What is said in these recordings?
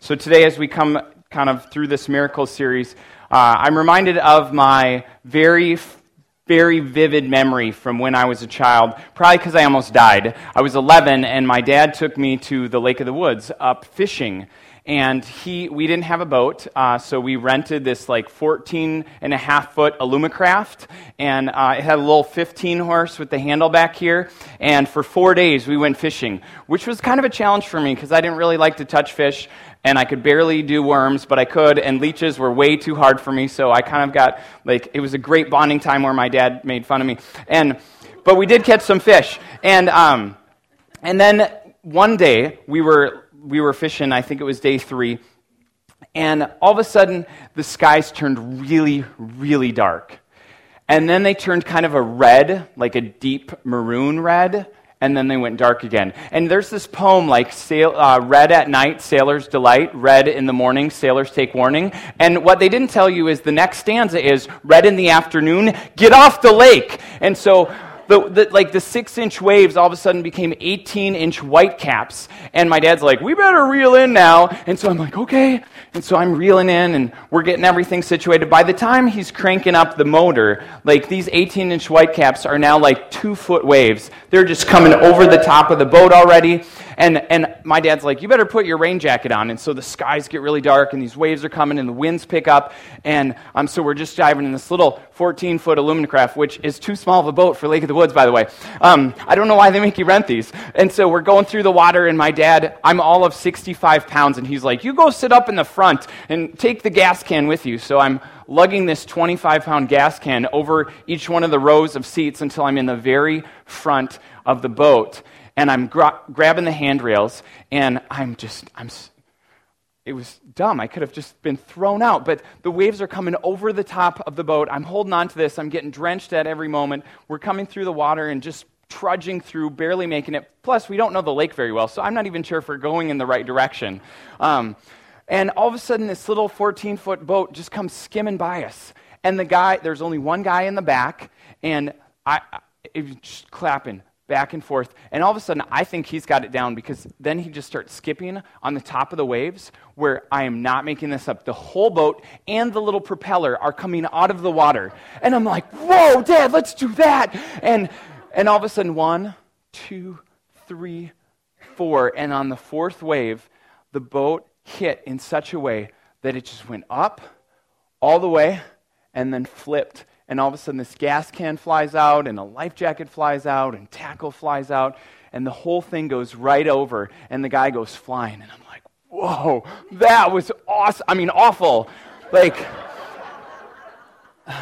So today, as we come kind of through this miracle series, uh, I'm reminded of my very, very vivid memory from when I was a child, probably because I almost died. I was 11, and my dad took me to the Lake of the Woods up fishing. And he we didn't have a boat uh, so we rented this like 14 and a half foot alumacraft. And uh, it had a little 15 horse with the handle back here. And for four days we went fishing which was kind of a challenge for me because i didn't really like to touch fish and i could barely do worms but i could and leeches were way too hard for me so i kind of got like it was a great bonding time where my dad made fun of me. And but we did catch some fish. And um, and then one day we were we were fishing, I think it was day three, and all of a sudden the skies turned really, really dark. And then they turned kind of a red, like a deep maroon red, and then they went dark again. And there's this poem like sail, uh, Red at Night, Sailor's Delight, Red in the Morning, Sailors Take Warning. And what they didn't tell you is the next stanza is Red in the Afternoon, Get off the lake. And so the, the, like the six inch waves all of a sudden became 18 inch white caps. And my dad's like, we better reel in now. And so I'm like, okay. And so I'm reeling in and we're getting everything situated. By the time he's cranking up the motor, like these 18 inch white caps are now like two foot waves. They're just coming over the top of the boat already. And, and my dad's like, you better put your rain jacket on. And so the skies get really dark and these waves are coming and the winds pick up. And um, so we're just diving in this little 14 foot aluminum craft, which is too small of a boat for Lake of the Woods, by the way. Um, I don't know why they make you rent these. And so we're going through the water and my dad, I'm all of 65 pounds. And he's like, you go sit up in the front and take the gas can with you. So I'm lugging this 25 pound gas can over each one of the rows of seats until I'm in the very front of the boat and I'm gra- grabbing the handrails, and I'm just, I'm, it was dumb. I could have just been thrown out. But the waves are coming over the top of the boat. I'm holding on to this. I'm getting drenched at every moment. We're coming through the water and just trudging through, barely making it. Plus, we don't know the lake very well, so I'm not even sure if we're going in the right direction. Um, and all of a sudden, this little 14 foot boat just comes skimming by us. And the guy, there's only one guy in the back, and I, it was just clapping back and forth. And all of a sudden, I think he's got it down because then he just starts skipping on the top of the waves where I am not making this up. The whole boat and the little propeller are coming out of the water. And I'm like, whoa, Dad, let's do that. And, and all of a sudden, one, two, three, four. And on the fourth wave, the boat hit in such a way that it just went up all the way and then flipped and all of a sudden this gas can flies out, and a life jacket flies out, and tackle flies out, and the whole thing goes right over, and the guy goes flying. And I'm like, whoa, that was awesome. I mean, awful. Like,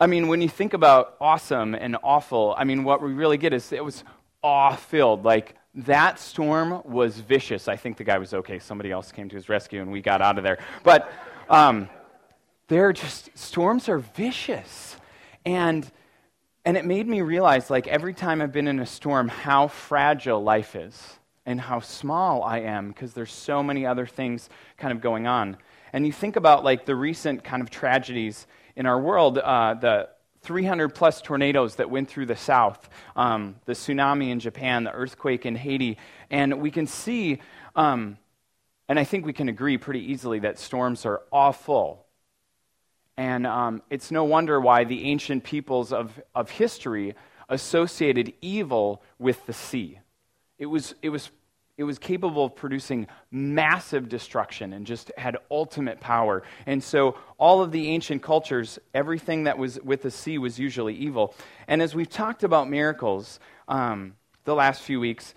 I mean, when you think about awesome and awful, I mean, what we really get is it was awe filled. Like, that storm was vicious. I think the guy was okay. Somebody else came to his rescue and we got out of there. But, um, they're just, storms are vicious. And, and it made me realize, like, every time I've been in a storm, how fragile life is and how small I am because there's so many other things kind of going on. And you think about, like, the recent kind of tragedies in our world, uh, the 300 plus tornadoes that went through the south, um, the tsunami in Japan, the earthquake in Haiti. And we can see, um, and I think we can agree pretty easily that storms are awful and um, it's no wonder why the ancient peoples of, of history associated evil with the sea. It was, it, was, it was capable of producing massive destruction and just had ultimate power. And so, all of the ancient cultures, everything that was with the sea was usually evil. And as we've talked about miracles um, the last few weeks,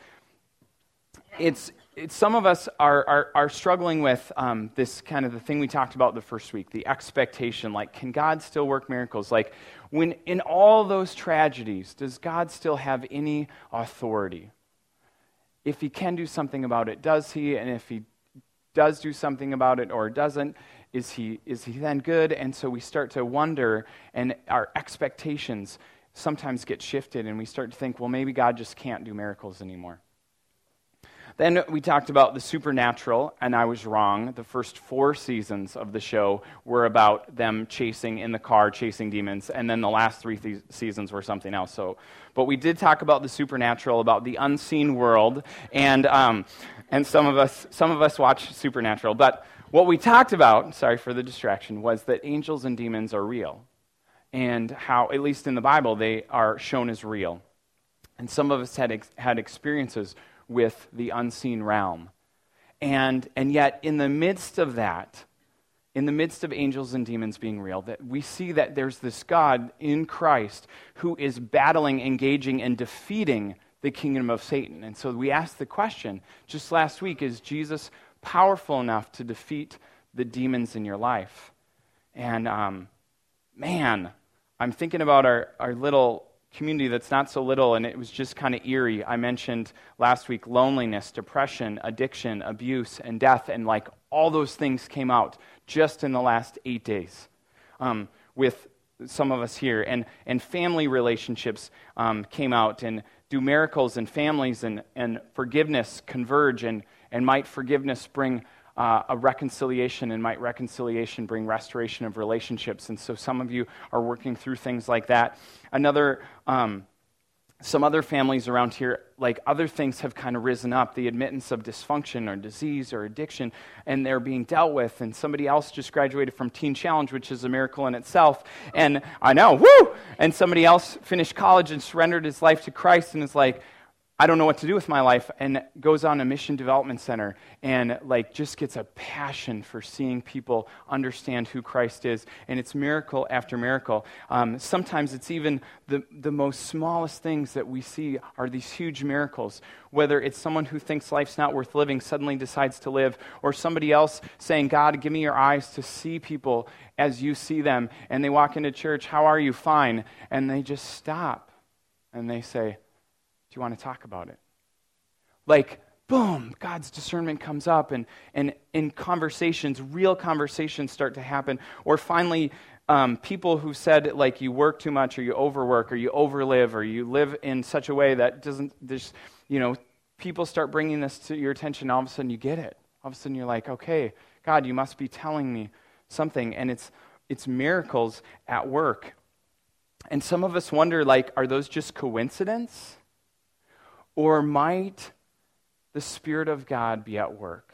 it's, some of us are, are, are struggling with um, this kind of the thing we talked about the first week the expectation like can god still work miracles? Like when in all those tragedies does god still have any authority? If he can do something about it does he? And if he does do something about it or doesn't is he is he then good? And so we start to wonder and our expectations sometimes get shifted and we start to think well maybe god just can't do miracles anymore then we talked about the supernatural, and I was wrong. The first four seasons of the show were about them chasing in the car, chasing demons, and then the last three th- seasons were something else. So, but we did talk about the supernatural, about the unseen world, and um, and some of us some of us watch Supernatural. But what we talked about, sorry for the distraction, was that angels and demons are real, and how, at least in the Bible, they are shown as real. And some of us had ex- had experiences with the unseen realm, and and yet in the midst of that in the midst of angels and demons being real, that we see that there's this God in Christ who is battling, engaging, and defeating the kingdom of Satan. And so we asked the question just last week is Jesus powerful enough to defeat the demons in your life? And um, man, I'm thinking about our, our little community that's not so little, and it was just kind of eerie. I mentioned last week loneliness, depression, addiction, abuse, and death, and like all those things came out just in the last eight days um, with some of us here. And, and family relationships um, came out, and do miracles in families and, and forgiveness converge, and, and might forgiveness bring uh, a reconciliation, and might reconciliation bring restoration of relationships? And so some of you are working through things like that. Another. Um, some other families around here, like other things have kind of risen up the admittance of dysfunction or disease or addiction, and they're being dealt with. And somebody else just graduated from Teen Challenge, which is a miracle in itself. And I know, woo! And somebody else finished college and surrendered his life to Christ and is like, I don't know what to do with my life, and goes on a mission development center and like just gets a passion for seeing people understand who Christ is. And it's miracle after miracle. Um, sometimes it's even the, the most smallest things that we see are these huge miracles. Whether it's someone who thinks life's not worth living suddenly decides to live, or somebody else saying, God, give me your eyes to see people as you see them. And they walk into church, How are you? Fine. And they just stop and they say, you want to talk about it? Like, boom, God's discernment comes up, and, and in conversations, real conversations start to happen. Or finally, um, people who said, like, you work too much, or you overwork, or you overlive, or you live in such a way that doesn't, there's, you know, people start bringing this to your attention, all of a sudden you get it. All of a sudden you're like, okay, God, you must be telling me something. And it's, it's miracles at work. And some of us wonder, like, are those just coincidence? Or might the Spirit of God be at work?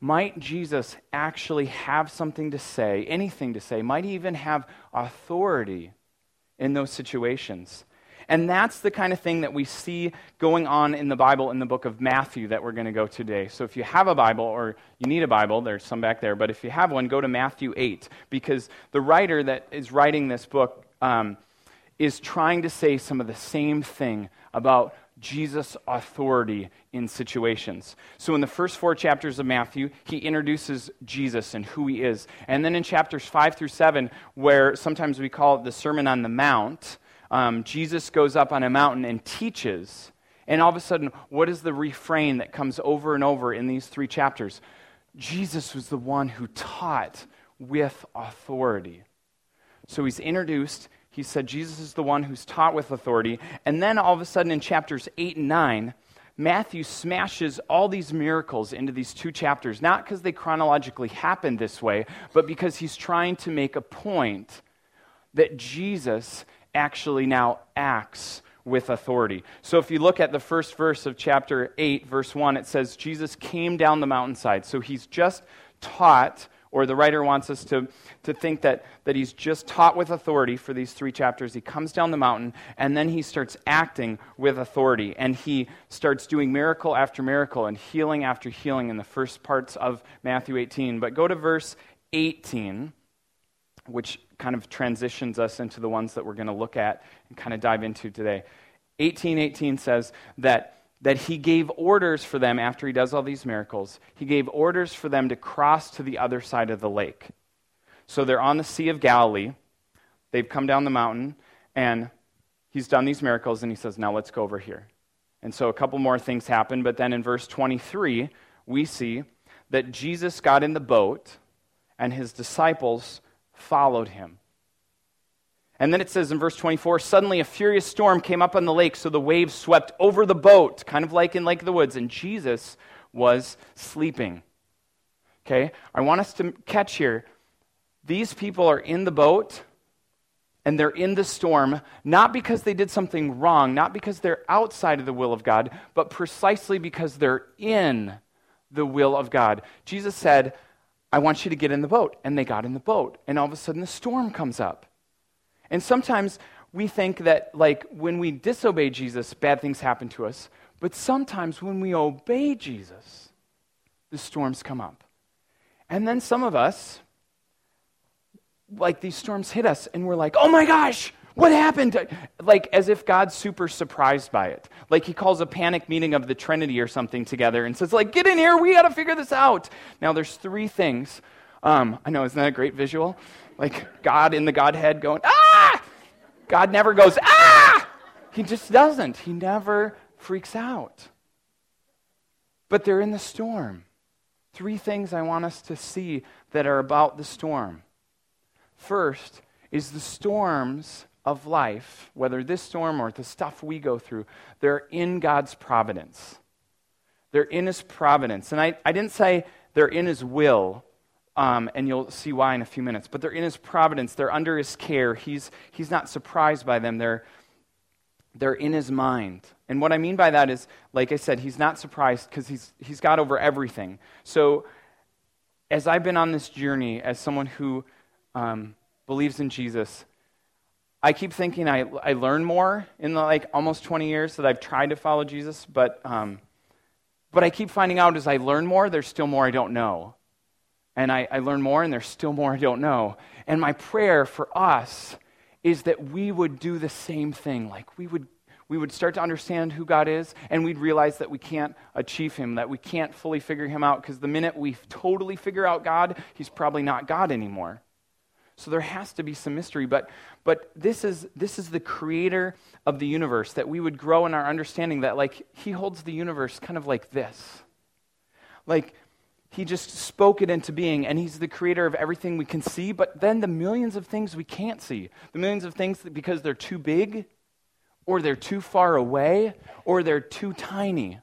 Might Jesus actually have something to say, anything to say? Might he even have authority in those situations? And that's the kind of thing that we see going on in the Bible in the book of Matthew that we're going to go today. So if you have a Bible or you need a Bible, there's some back there, but if you have one, go to Matthew 8 because the writer that is writing this book um, is trying to say some of the same thing about Jesus' authority in situations. So, in the first four chapters of Matthew, he introduces Jesus and who he is. And then in chapters five through seven, where sometimes we call it the Sermon on the Mount, um, Jesus goes up on a mountain and teaches. And all of a sudden, what is the refrain that comes over and over in these three chapters? Jesus was the one who taught with authority. So he's introduced, he said Jesus is the one who's taught with authority. And then all of a sudden in chapters 8 and 9, Matthew smashes all these miracles into these two chapters, not because they chronologically happened this way, but because he's trying to make a point that Jesus actually now acts with authority. So if you look at the first verse of chapter 8, verse 1, it says, Jesus came down the mountainside. So he's just taught or the writer wants us to, to think that, that he's just taught with authority for these three chapters. He comes down the mountain, and then he starts acting with authority. And he starts doing miracle after miracle and healing after healing in the first parts of Matthew 18. But go to verse 18, which kind of transitions us into the ones that we're going to look at and kind of dive into today. 1818 says that that he gave orders for them after he does all these miracles. He gave orders for them to cross to the other side of the lake. So they're on the Sea of Galilee. They've come down the mountain, and he's done these miracles, and he says, Now let's go over here. And so a couple more things happen, but then in verse 23, we see that Jesus got in the boat, and his disciples followed him. And then it says in verse 24 suddenly a furious storm came up on the lake, so the waves swept over the boat, kind of like in Lake of the Woods, and Jesus was sleeping. Okay? I want us to catch here these people are in the boat, and they're in the storm, not because they did something wrong, not because they're outside of the will of God, but precisely because they're in the will of God. Jesus said, I want you to get in the boat. And they got in the boat. And all of a sudden, the storm comes up. And sometimes we think that, like, when we disobey Jesus, bad things happen to us. But sometimes when we obey Jesus, the storms come up. And then some of us, like these storms hit us and we're like, oh my gosh, what happened? Like as if God's super surprised by it. Like he calls a panic meeting of the Trinity or something together and says, like, get in here, we got to figure this out. Now there's three things. Um, I know, isn't that a great visual? Like God in the Godhead going, ah! God never goes, ah! He just doesn't. He never freaks out. But they're in the storm. Three things I want us to see that are about the storm. First is the storms of life, whether this storm or the stuff we go through, they're in God's providence. They're in His providence. And I, I didn't say they're in His will, um, and you'll see why in a few minutes, but they're in His providence. They're under His care. He's, he's not surprised by them. They're, they're in His mind. And what I mean by that is, like I said, He's not surprised because he's, he's got over everything. So as I've been on this journey as someone who um, believes in Jesus, I keep thinking I, I learn more in the like almost 20 years that I've tried to follow Jesus, but, um, but I keep finding out as I learn more, there's still more I don't know. And I, I learn more, and there's still more I don't know. And my prayer for us is that we would do the same thing. Like we would, we would start to understand who God is, and we'd realize that we can't achieve Him, that we can't fully figure Him out, because the minute we totally figure out God, He's probably not God anymore. So there has to be some mystery. But, but this, is, this is the creator of the universe, that we would grow in our understanding that, like, he holds the universe kind of like this. Like, he just spoke it into being, and he's the creator of everything we can see, but then the millions of things we can't see. The millions of things that because they're too big, or they're too far away, or they're too tiny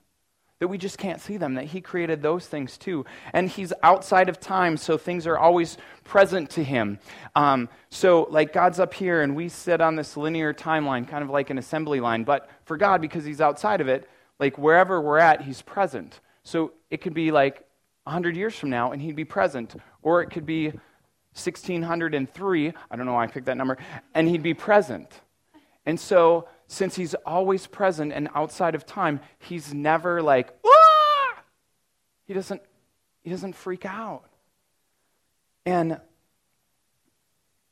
that we just can't see them, that He created those things too. And He's outside of time, so things are always present to Him. Um, so, like, God's up here, and we sit on this linear timeline, kind of like an assembly line. But for God, because He's outside of it, like, wherever we're at, He's present. So it could be like 100 years from now, and He'd be present. Or it could be 1603, I don't know why I picked that number, and He'd be present. And so, since he's always present and outside of time, he's never like, ah! He doesn't, he doesn't freak out. And,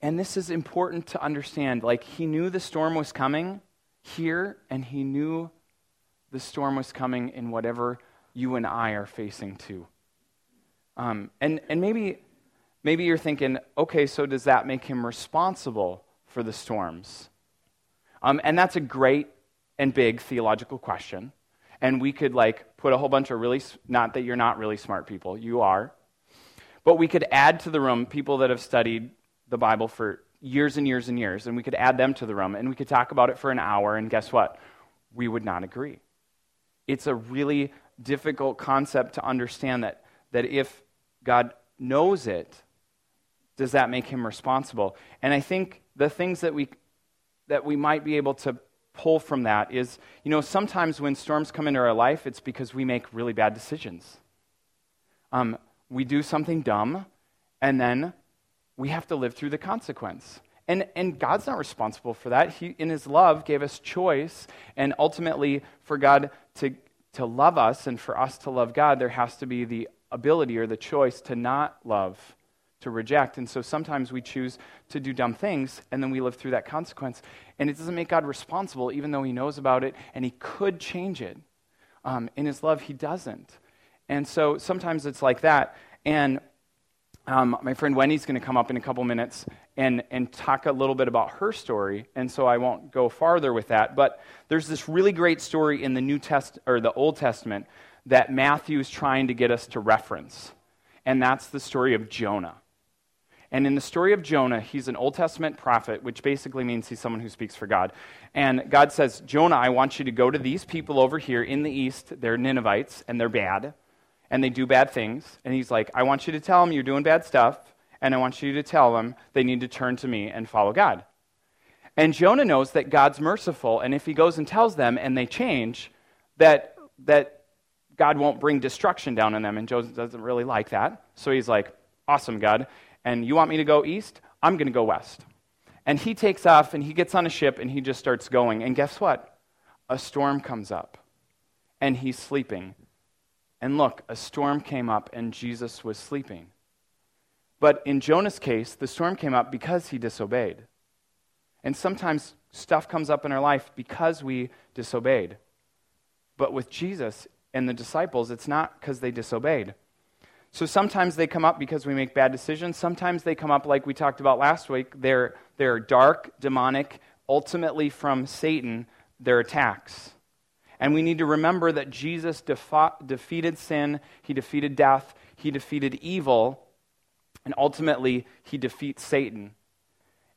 and this is important to understand. Like, he knew the storm was coming here, and he knew the storm was coming in whatever you and I are facing too. Um, and, and maybe, maybe you're thinking, okay, so does that make him responsible for the storms? Um, and that's a great and big theological question. And we could like put a whole bunch of really, not that you're not really smart people, you are. But we could add to the room people that have studied the Bible for years and years and years, and we could add them to the room, and we could talk about it for an hour, and guess what? We would not agree. It's a really difficult concept to understand that, that if God knows it, does that make him responsible? And I think the things that we that we might be able to pull from that is you know, sometimes when storms come into our life, it's because we make really bad decisions. Um, we do something dumb, and then we have to live through the consequence. And, and God's not responsible for that. He, in His love, gave us choice. And ultimately, for God to, to love us and for us to love God, there has to be the ability or the choice to not love to reject. And so sometimes we choose to do dumb things, and then we live through that consequence. And it doesn't make God responsible, even though He knows about it, and He could change it. Um, in His love, He doesn't. And so sometimes it's like that. And um, my friend Wendy's going to come up in a couple minutes and, and talk a little bit about her story, and so I won't go farther with that. But there's this really great story in the New Test or the Old Testament that Matthew is trying to get us to reference, and that's the story of Jonah. And in the story of Jonah, he's an Old Testament prophet, which basically means he's someone who speaks for God. And God says, Jonah, I want you to go to these people over here in the east. They're Ninevites, and they're bad, and they do bad things. And he's like, I want you to tell them you're doing bad stuff, and I want you to tell them they need to turn to me and follow God. And Jonah knows that God's merciful, and if he goes and tells them and they change, that, that God won't bring destruction down on them. And Jonah doesn't really like that. So he's like, Awesome, God. And you want me to go east? I'm going to go west. And he takes off and he gets on a ship and he just starts going. And guess what? A storm comes up and he's sleeping. And look, a storm came up and Jesus was sleeping. But in Jonah's case, the storm came up because he disobeyed. And sometimes stuff comes up in our life because we disobeyed. But with Jesus and the disciples, it's not because they disobeyed. So sometimes they come up because we make bad decisions. Sometimes they come up, like we talked about last week, they're, they're dark, demonic, ultimately from Satan, their attacks. And we need to remember that Jesus defa- defeated sin, he defeated death, he defeated evil, and ultimately he defeats Satan.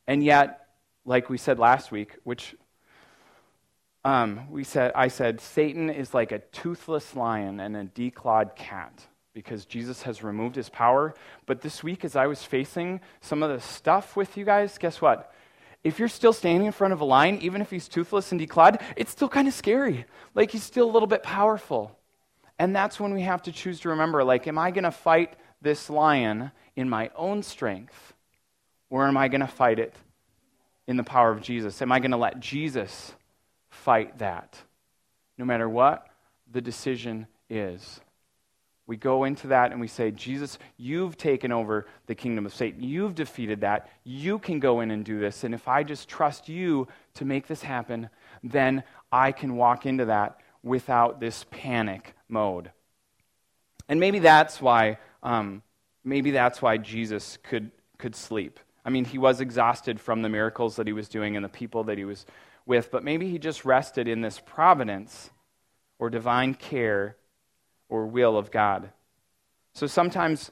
And yet, like we said last week, which um, we said, I said, Satan is like a toothless lion and a declawed cat because Jesus has removed his power. But this week, as I was facing some of the stuff with you guys, guess what? If you're still standing in front of a lion, even if he's toothless and declawed, it's still kind of scary. Like he's still a little bit powerful. And that's when we have to choose to remember like, am I going to fight this lion in my own strength? Or am I going to fight it in the power of Jesus? Am I going to let Jesus fight that? No matter what the decision is. We go into that and we say, Jesus, you've taken over the kingdom of Satan. You've defeated that. You can go in and do this. And if I just trust you to make this happen, then I can walk into that without this panic mode. And maybe that's why, um, maybe that's why Jesus could, could sleep. I mean, he was exhausted from the miracles that he was doing and the people that he was with, but maybe he just rested in this providence or divine care or will of God. So sometimes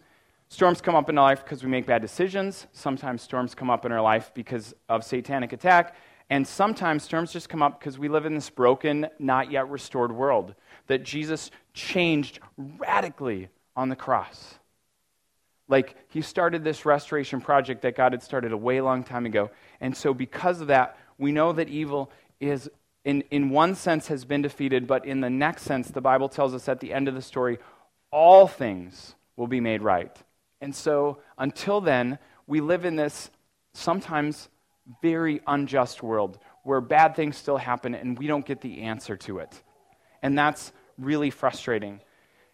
storms come up in our life because we make bad decisions. Sometimes storms come up in our life because of satanic attack. And sometimes storms just come up because we live in this broken, not yet restored world that Jesus changed radically on the cross. Like he started this restoration project that God had started a way long time ago. And so, because of that, we know that evil is in, in one sense has been defeated, but in the next sense, the Bible tells us at the end of the story, all things will be made right. And so until then, we live in this sometimes very unjust world where bad things still happen and we don't get the answer to it. And that's really frustrating.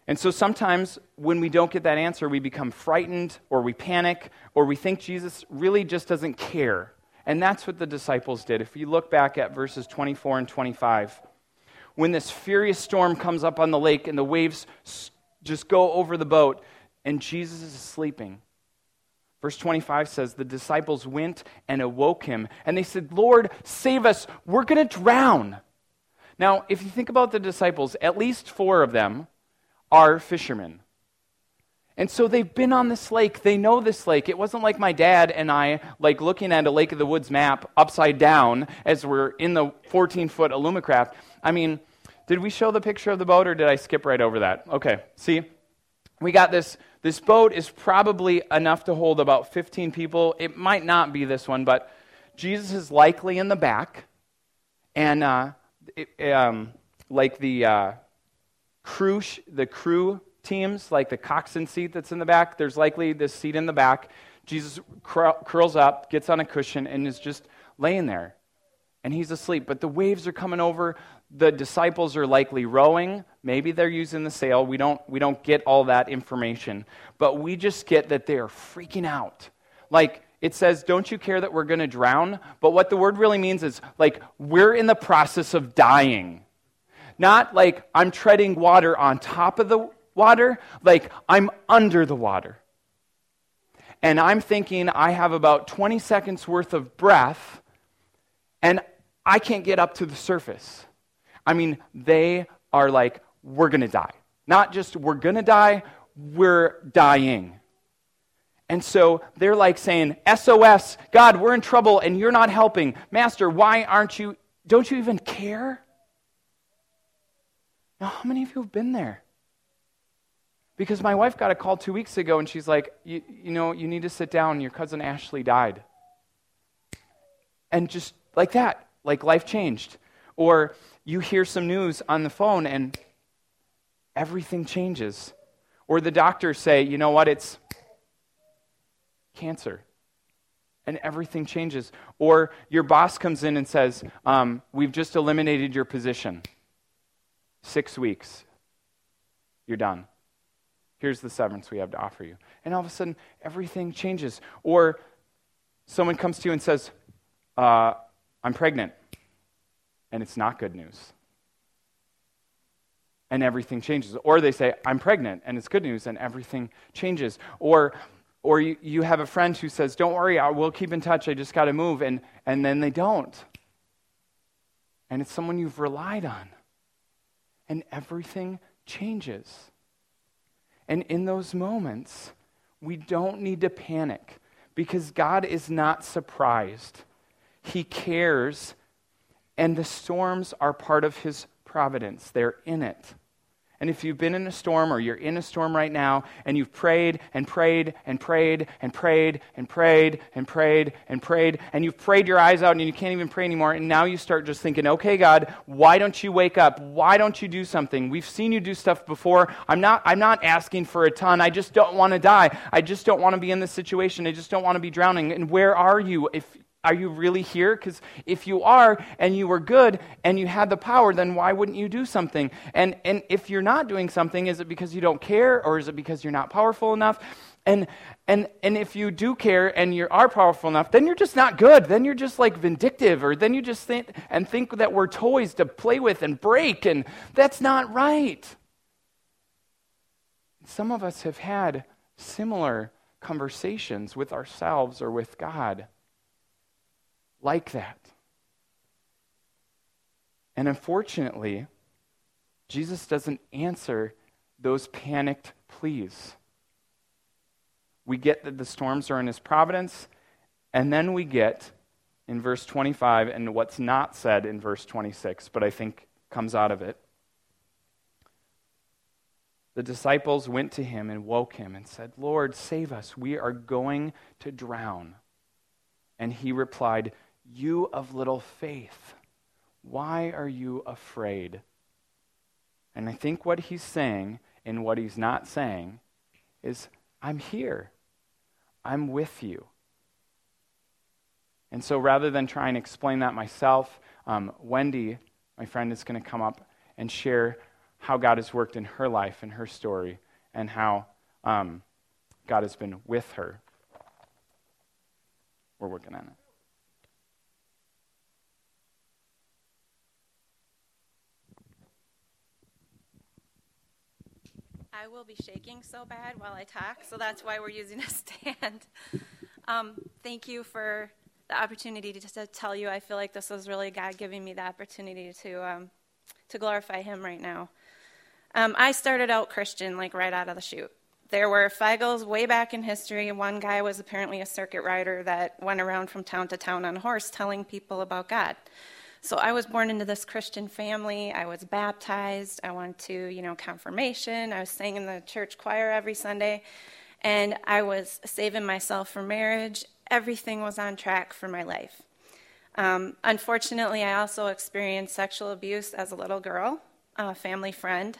And so sometimes when we don't get that answer, we become frightened or we panic or we think Jesus really just doesn't care and that's what the disciples did. If you look back at verses 24 and 25, when this furious storm comes up on the lake and the waves just go over the boat, and Jesus is sleeping. Verse 25 says, The disciples went and awoke him, and they said, Lord, save us, we're going to drown. Now, if you think about the disciples, at least four of them are fishermen. And so they've been on this lake. They know this lake. It wasn't like my dad and I, like looking at a Lake of the Woods map upside down as we're in the 14 foot Alumacraft. I mean, did we show the picture of the boat or did I skip right over that? Okay, see? We got this. This boat is probably enough to hold about 15 people. It might not be this one, but Jesus is likely in the back. And uh, it, um, like the uh, crew, the crew teams, like the coxswain seat that's in the back, there's likely this seat in the back. Jesus curls up, gets on a cushion, and is just laying there. And he's asleep. But the waves are coming over. The disciples are likely rowing. Maybe they're using the sail. We don't, we don't get all that information. But we just get that they are freaking out. Like, it says, Don't you care that we're going to drown? But what the word really means is, like, we're in the process of dying. Not like I'm treading water on top of the water, like I'm under the water. And I'm thinking I have about 20 seconds worth of breath, and I can't get up to the surface. I mean, they are like, we're going to die. Not just we're going to die, we're dying. And so they're like saying, SOS, God, we're in trouble and you're not helping. Master, why aren't you, don't you even care? Now, how many of you have been there? Because my wife got a call two weeks ago and she's like, you, know, you need to sit down. Your cousin Ashley died. And just like that, like life changed. Or you hear some news on the phone and everything changes. Or the doctors say, you know what, it's cancer. And everything changes. Or your boss comes in and says, um, We've just eliminated your position. Six weeks. You're done. Here's the severance we have to offer you. And all of a sudden, everything changes. Or someone comes to you and says, uh, I'm pregnant. And it's not good news and everything changes. Or they say, I'm pregnant, and it's good news, and everything changes. Or, or you, you have a friend who says, Don't worry, I will keep in touch, I just got to move, and, and then they don't. And it's someone you've relied on. And everything changes. And in those moments, we don't need to panic because God is not surprised. He cares, and the storms are part of His providence, they're in it. And if you've been in a storm or you're in a storm right now and you've prayed and prayed and prayed and prayed and prayed and prayed and prayed and you've prayed your eyes out and you can't even pray anymore and now you start just thinking, okay, God, why don't you wake up? Why don't you do something? We've seen you do stuff before. I'm not, I'm not asking for a ton. I just don't want to die. I just don't want to be in this situation. I just don't want to be drowning. And where are you? If, are you really here? Because if you are and you were good and you had the power, then why wouldn't you do something? And, and if you're not doing something, is it because you don't care or is it because you're not powerful enough? And, and, and if you do care and you are powerful enough, then you're just not good. Then you're just like vindictive, or then you just think and think that we're toys to play with and break, and that's not right. Some of us have had similar conversations with ourselves or with God like that. And unfortunately, Jesus doesn't answer those panicked pleas. We get that the storms are in his providence, and then we get in verse 25 and what's not said in verse 26, but I think comes out of it. The disciples went to him and woke him and said, Lord, save us. We are going to drown. And he replied, you of little faith, why are you afraid? And I think what he's saying and what he's not saying is, I'm here. I'm with you. And so rather than try and explain that myself, um, Wendy, my friend, is going to come up and share how God has worked in her life and her story and how um, God has been with her. We're working on it. I will be shaking so bad while I talk, so that's why we're using a stand. Um, thank you for the opportunity to, to, tell you. I feel like this was really God giving me the opportunity to um, to glorify Him right now. Um, I started out Christian like right out of the chute. There were Feigls way back in history. One guy was apparently a circuit rider that went around from town to town on horse telling people about God. So I was born into this Christian family. I was baptized. I went to, you know, confirmation. I was singing in the church choir every Sunday. And I was saving myself for marriage. Everything was on track for my life. Um, unfortunately, I also experienced sexual abuse as a little girl, a family friend,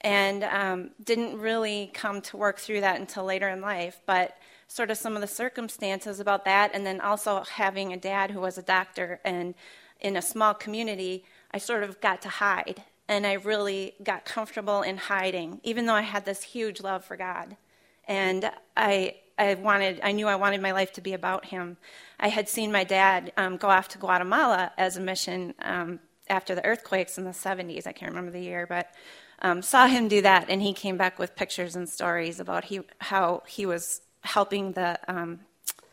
and um, didn't really come to work through that until later in life. But sort of some of the circumstances about that, and then also having a dad who was a doctor and in a small community, I sort of got to hide. And I really got comfortable in hiding, even though I had this huge love for God. And I, I wanted, I knew I wanted my life to be about Him. I had seen my dad um, go off to Guatemala as a mission um, after the earthquakes in the 70s. I can't remember the year, but um, saw him do that, and he came back with pictures and stories about he, how he was helping the um,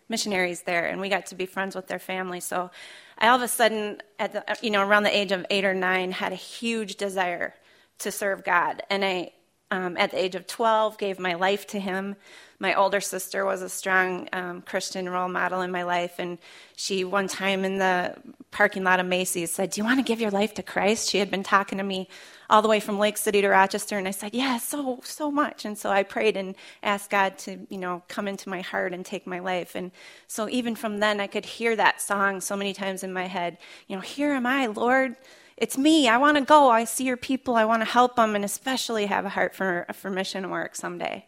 missionaries there, and we got to be friends with their family. So I all of a sudden, at the, you know, around the age of eight or nine, had a huge desire to serve God, and I um, at the age of 12, gave my life to Him. My older sister was a strong um, Christian role model in my life, and she, one time in the parking lot of Macy's, said, Do you want to give your life to Christ? She had been talking to me all the way from Lake City to Rochester, and I said, Yeah, so, so much. And so I prayed and asked God to, you know, come into my heart and take my life. And so even from then, I could hear that song so many times in my head, you know, Here am I, Lord it's me. I want to go. I see your people. I want to help them, and especially have a heart for, for mission work someday.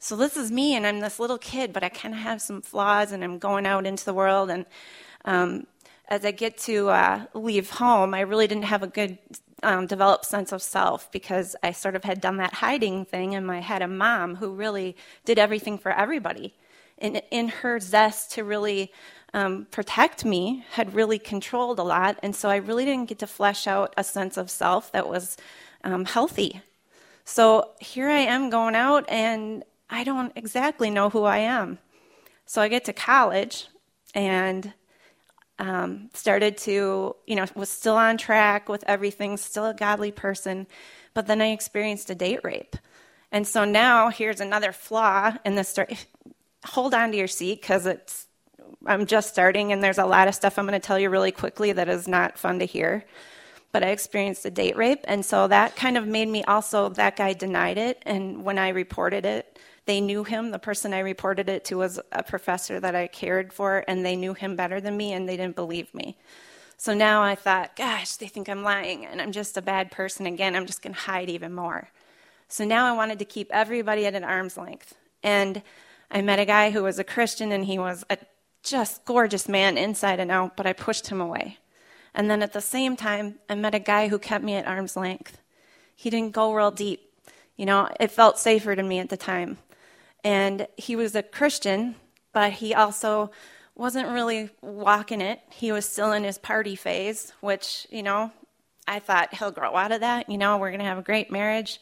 So this is me, and I'm this little kid, but I kind of have some flaws, and I'm going out into the world. And um, as I get to uh, leave home, I really didn't have a good um, developed sense of self because I sort of had done that hiding thing, and I had a mom who really did everything for everybody. And in her zest to really um, protect me had really controlled a lot. And so I really didn't get to flesh out a sense of self that was um, healthy. So here I am going out, and I don't exactly know who I am. So I get to college and um, started to, you know, was still on track with everything, still a godly person. But then I experienced a date rape. And so now here's another flaw in the story. Hold on to your seat because it's I'm just starting, and there's a lot of stuff I'm going to tell you really quickly that is not fun to hear. But I experienced a date rape, and so that kind of made me also, that guy denied it. And when I reported it, they knew him. The person I reported it to was a professor that I cared for, and they knew him better than me, and they didn't believe me. So now I thought, gosh, they think I'm lying, and I'm just a bad person again. I'm just going to hide even more. So now I wanted to keep everybody at an arm's length. And I met a guy who was a Christian, and he was a just gorgeous man inside and out, but I pushed him away. And then at the same time, I met a guy who kept me at arm's length. He didn't go real deep. You know, it felt safer to me at the time. And he was a Christian, but he also wasn't really walking it. He was still in his party phase, which, you know, I thought he'll grow out of that. You know, we're going to have a great marriage.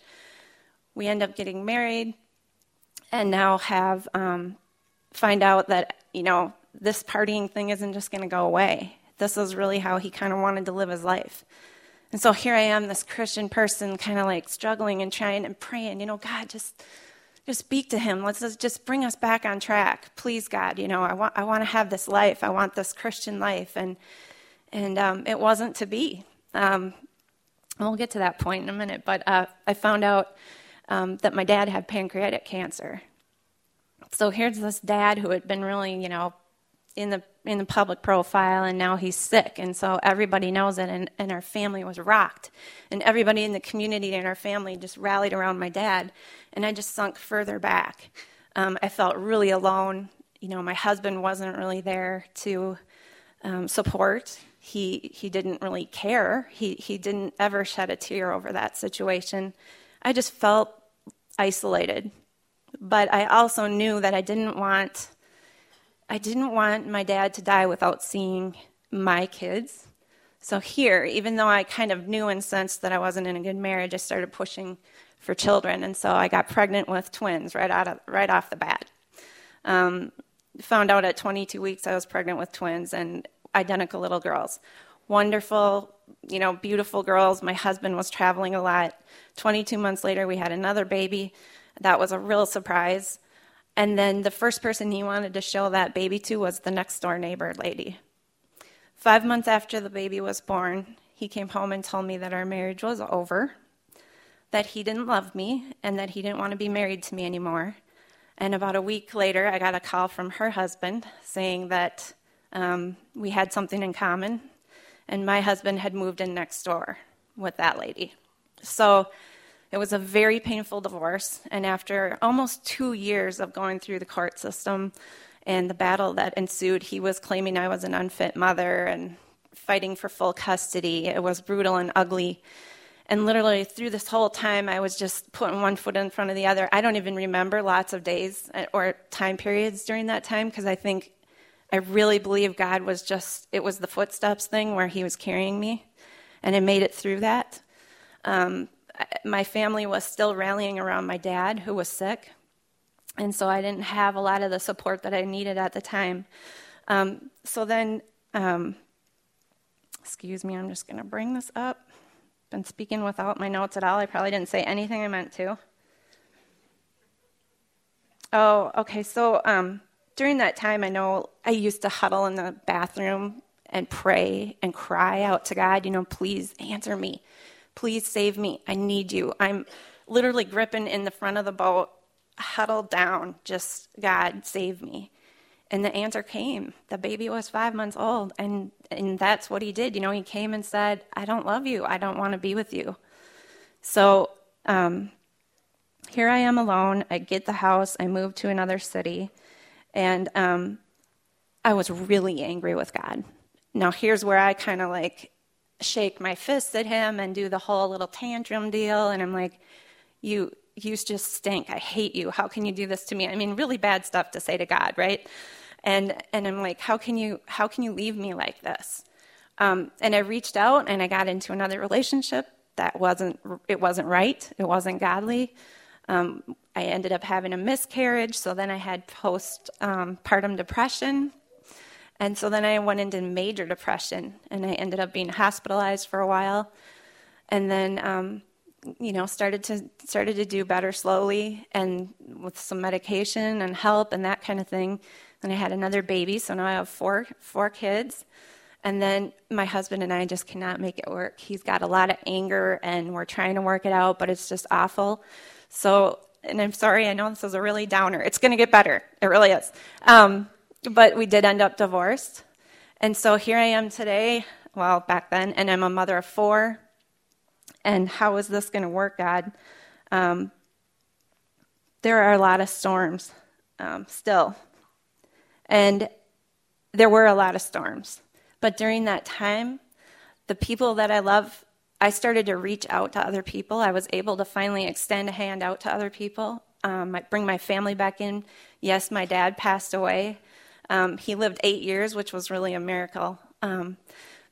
We end up getting married and now have, um, find out that, you know, this partying thing isn't just going to go away. This is really how he kind of wanted to live his life. And so here I am, this Christian person, kind of like struggling and trying and praying, you know, God, just just speak to him. Let's just bring us back on track, please, God. You know, I want I want to have this life. I want this Christian life, and and um, it wasn't to be. Um, we'll get to that point in a minute. But uh, I found out um, that my dad had pancreatic cancer. So here's this dad who had been really, you know, in the in the public profile and now he's sick and so everybody knows it and, and our family was rocked. And everybody in the community and our family just rallied around my dad and i just sunk further back. Um, i felt really alone. You know my husband wasn't really there to um, support. He he didn't really care. He he didn't ever shed a tear over that situation. I just felt isolated. But i also knew that i didn't want I didn't want my dad to die without seeing my kids. So here, even though I kind of knew and sensed that I wasn't in a good marriage, I started pushing for children, and so I got pregnant with twins right out of, right off the bat. Um, found out at 22 weeks I was pregnant with twins and identical little girls. Wonderful, you know, beautiful girls. My husband was traveling a lot. 22 months later, we had another baby. That was a real surprise. And then the first person he wanted to show that baby to was the next door neighbor lady. Five months after the baby was born, he came home and told me that our marriage was over, that he didn't love me, and that he didn't want to be married to me anymore. And about a week later, I got a call from her husband saying that um, we had something in common, and my husband had moved in next door with that lady. So it was a very painful divorce, and after almost two years of going through the court system and the battle that ensued, he was claiming I was an unfit mother and fighting for full custody. It was brutal and ugly. And literally, through this whole time, I was just putting one foot in front of the other. I don't even remember lots of days or time periods during that time because I think I really believe God was just, it was the footsteps thing where He was carrying me, and I made it through that. Um, my family was still rallying around my dad, who was sick. And so I didn't have a lot of the support that I needed at the time. Um, so then, um, excuse me, I'm just going to bring this up. Been speaking without my notes at all. I probably didn't say anything I meant to. Oh, okay. So um, during that time, I know I used to huddle in the bathroom and pray and cry out to God, you know, please answer me. Please save me. I need you. I'm literally gripping in the front of the boat, huddled down, just, God, save me. And the answer came. The baby was five months old, and, and that's what he did. You know, he came and said, I don't love you. I don't want to be with you. So um, here I am alone. I get the house. I move to another city. And um, I was really angry with God. Now, here's where I kind of like shake my fists at him and do the whole little tantrum deal. And I'm like, you, you just stink. I hate you. How can you do this to me? I mean, really bad stuff to say to God, right? And, and I'm like, how can you, how can you leave me like this? Um, and I reached out and I got into another relationship that wasn't, it wasn't right. It wasn't godly. Um, I ended up having a miscarriage, so then I had postpartum um, depression. And so then I went into major depression, and I ended up being hospitalized for a while. And then, um, you know, started to started to do better slowly, and with some medication and help and that kind of thing. And I had another baby, so now I have four four kids. And then my husband and I just cannot make it work. He's got a lot of anger, and we're trying to work it out, but it's just awful. So, and I'm sorry, I know this is a really downer. It's going to get better. It really is. Um, but we did end up divorced. And so here I am today, well, back then, and I'm a mother of four. And how is this going to work, God? Um, there are a lot of storms um, still. And there were a lot of storms. But during that time, the people that I love I started to reach out to other people. I was able to finally extend a hand out to other people, um, bring my family back in. Yes, my dad passed away. Um, he lived eight years, which was really a miracle. Um,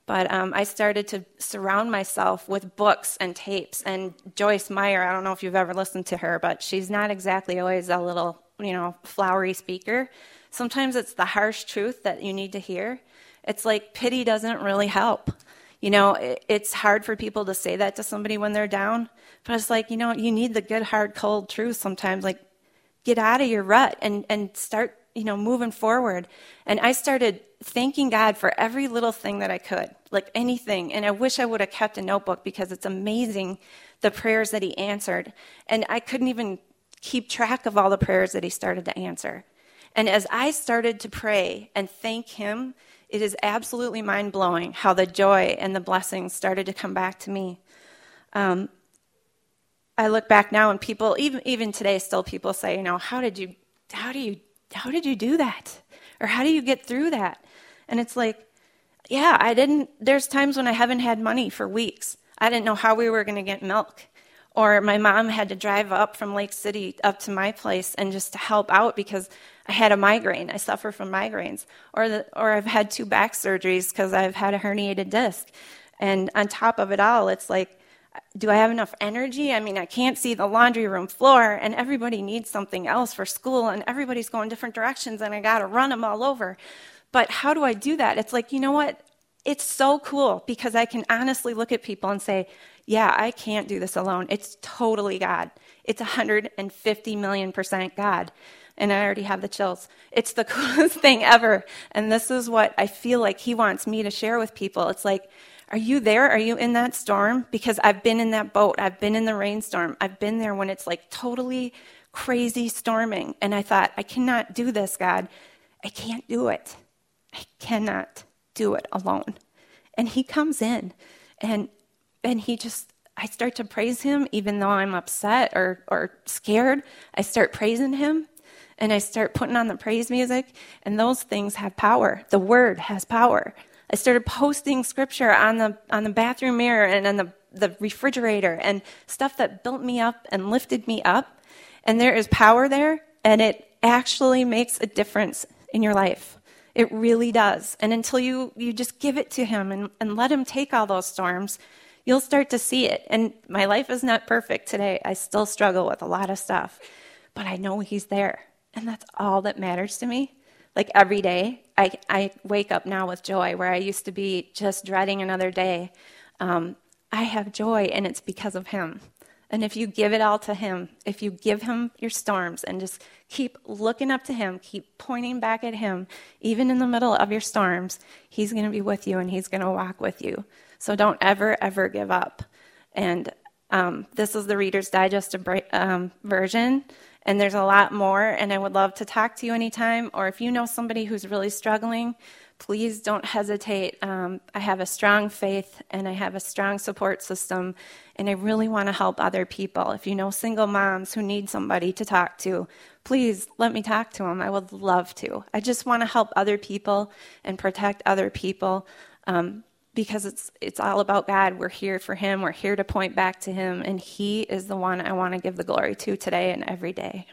but um, I started to surround myself with books and tapes. And Joyce Meyer, I don't know if you've ever listened to her, but she's not exactly always a little, you know, flowery speaker. Sometimes it's the harsh truth that you need to hear. It's like pity doesn't really help. You know, it, it's hard for people to say that to somebody when they're down, but it's like, you know, you need the good, hard, cold truth sometimes. Like, get out of your rut and, and start, you know, moving forward. And I started thanking God for every little thing that I could, like anything. And I wish I would have kept a notebook because it's amazing the prayers that He answered. And I couldn't even keep track of all the prayers that He started to answer. And as I started to pray and thank Him, it is absolutely mind blowing how the joy and the blessings started to come back to me. Um, I look back now and people, even even today, still people say, you know, how did you, how do you, how did you do that, or how do you get through that? And it's like, yeah, I didn't. There's times when I haven't had money for weeks. I didn't know how we were going to get milk. Or my mom had to drive up from Lake City up to my place and just to help out because I had a migraine. I suffer from migraines. Or, the, or I've had two back surgeries because I've had a herniated disc. And on top of it all, it's like, do I have enough energy? I mean, I can't see the laundry room floor, and everybody needs something else for school, and everybody's going different directions, and I got to run them all over. But how do I do that? It's like, you know what? It's so cool because I can honestly look at people and say, yeah, I can't do this alone. It's totally God. It's 150 million percent God and I already have the chills. It's the coolest thing ever. And this is what I feel like he wants me to share with people. It's like, are you there? Are you in that storm? Because I've been in that boat. I've been in the rainstorm. I've been there when it's like totally crazy storming. And I thought, I cannot do this, God. I can't do it. I cannot do it alone. And he comes in and and he just I start to praise him even though I'm upset or or scared. I start praising him and I start putting on the praise music, and those things have power. The word has power. I started posting scripture on the on the bathroom mirror and on the, the refrigerator and stuff that built me up and lifted me up. And there is power there, and it actually makes a difference in your life. It really does. And until you, you just give it to Him and, and let Him take all those storms, you'll start to see it. And my life is not perfect today. I still struggle with a lot of stuff, but I know He's there. And that's all that matters to me. Like every day, I, I wake up now with joy where I used to be just dreading another day. Um, I have joy, and it's because of Him. And if you give it all to Him, if you give Him your storms and just keep looking up to Him, keep pointing back at Him, even in the middle of your storms, He's going to be with you and He's going to walk with you. So don't ever, ever give up. And um, this is the Reader's Digest um, version, and there's a lot more. And I would love to talk to you anytime, or if you know somebody who's really struggling, please don't hesitate. Um, I have a strong faith and I have a strong support system, and I really want to help other people. If you know single moms who need somebody to talk to, please let me talk to them. I would love to. I just want to help other people and protect other people. Um, because it's it's all about God. We're here for him. We're here to point back to him and he is the one I want to give the glory to today and every day.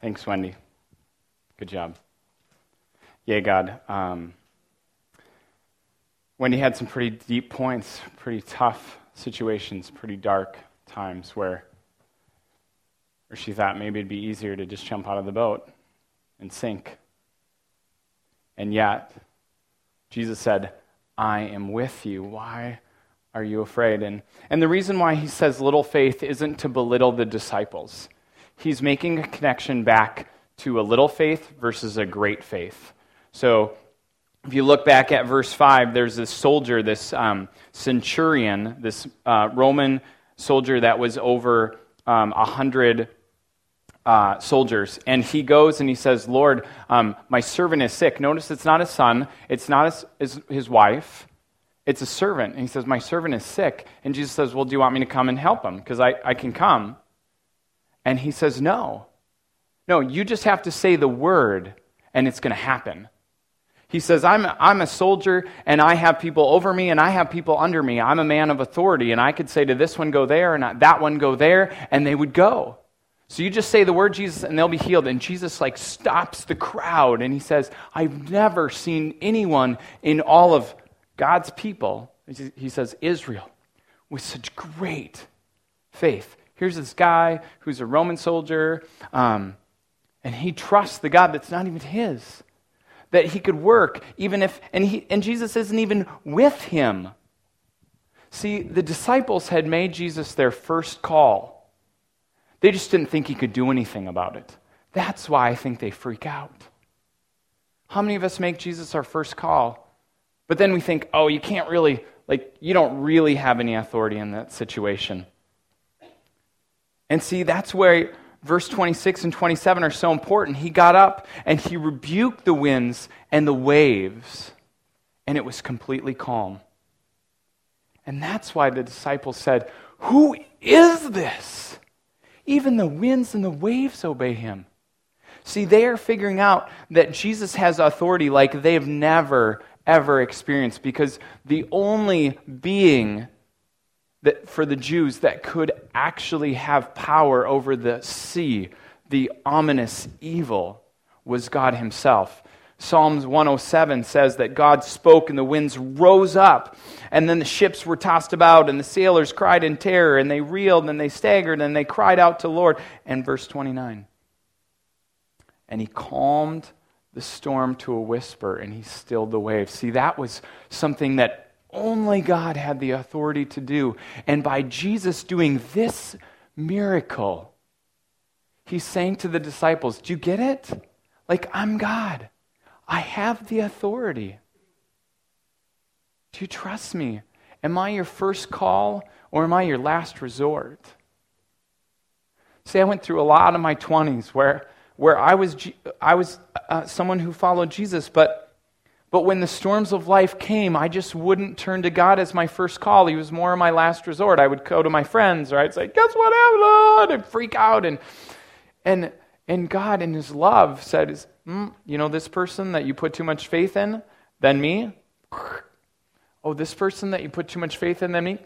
Thanks, Wendy. Good job. Yeah, God. Um, Wendy had some pretty deep points, pretty tough situations, pretty dark times where, where she thought maybe it'd be easier to just jump out of the boat and sink. And yet, Jesus said, I am with you. Why are you afraid? And, and the reason why he says little faith isn't to belittle the disciples he's making a connection back to a little faith versus a great faith. So if you look back at verse 5, there's this soldier, this um, centurion, this uh, Roman soldier that was over um, a um, hundred uh, soldiers. And he goes and he says, Lord, um, my servant is sick. Notice it's not his son, it's not his, his, wife. It's a servant. And he says, My servant is sick. And Jesus says, Well, do you want me to come and help him? Because I, I can come. And he says, No. No, you just have to say the word and it's going to happen. He says, I'm, I'm a soldier and I have people over me and I have people under me. I'm a man of authority and I could say to this one, go there, and that one, go there, and they would go. So you just say the word Jesus and they'll be healed. And Jesus like stops the crowd and he says, I've never seen anyone in all of God's people, he says, Israel, with such great faith. Here's this guy who's a Roman soldier, um, and he trusts the God that's not even his. That he could work even if, and, he, and Jesus isn't even with him. See, the disciples had made Jesus their first call. They just didn't think he could do anything about it. That's why I think they freak out. How many of us make Jesus our first call? But then we think, oh, you can't really, like, you don't really have any authority in that situation. And see, that's where verse 26 and 27 are so important. He got up and he rebuked the winds and the waves, and it was completely calm. And that's why the disciples said, Who is this? Even the winds and the waves obey him. See, they are figuring out that Jesus has authority like they've never, ever experienced because the only being that for the Jews that could actually have power over the sea, the ominous evil, was God Himself. Psalms 107 says that God spoke and the winds rose up, and then the ships were tossed about, and the sailors cried in terror, and they reeled and they staggered, and they cried out to Lord. And verse 29 And He calmed the storm to a whisper, and He stilled the waves. See, that was something that only God had the authority to do. And by Jesus doing this miracle, he's saying to the disciples, Do you get it? Like, I'm God. I have the authority. Do you trust me? Am I your first call or am I your last resort? See, I went through a lot of my 20s where, where I was, I was uh, someone who followed Jesus, but but when the storms of life came, I just wouldn't turn to God as my first call. He was more my last resort. I would go to my friends, or I'd say, Guess what happened? And freak out. And, and, and God, in His love, said, mm, You know, this person that you put too much faith in, then me? Oh, this person that you put too much faith in, then me?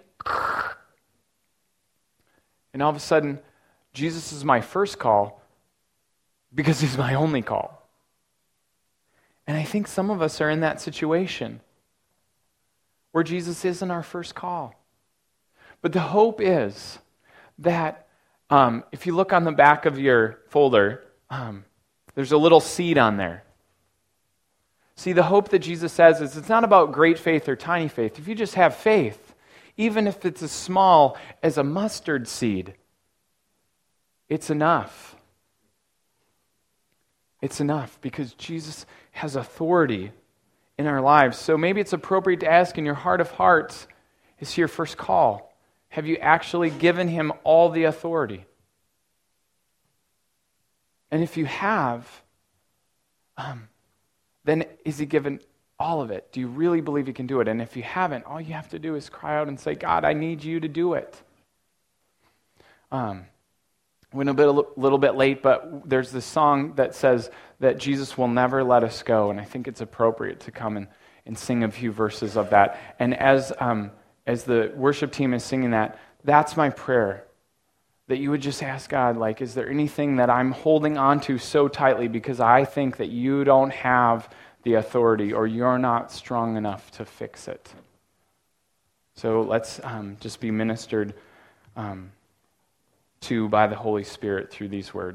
And all of a sudden, Jesus is my first call because He's my only call. And I think some of us are in that situation where Jesus isn't our first call. But the hope is that um, if you look on the back of your folder, um, There's a little seed on there. See, the hope that Jesus says is it's not about great faith or tiny faith. If you just have faith, even if it's as small as a mustard seed, it's enough. It's enough because Jesus has authority in our lives. So maybe it's appropriate to ask in your heart of hearts is your first call. Have you actually given him all the authority? And if you have, um, then is he given all of it? Do you really believe he can do it? And if you haven't, all you have to do is cry out and say, God, I need you to do it. Um, went a bit a little bit late, but there's this song that says that Jesus will never let us go, and I think it's appropriate to come and, and sing a few verses of that. And as um, as the worship team is singing that, that's my prayer. That you would just ask God, like, is there anything that I'm holding on to so tightly because I think that you don't have the authority or you're not strong enough to fix it? So let's um, just be ministered um, to by the Holy Spirit through these words.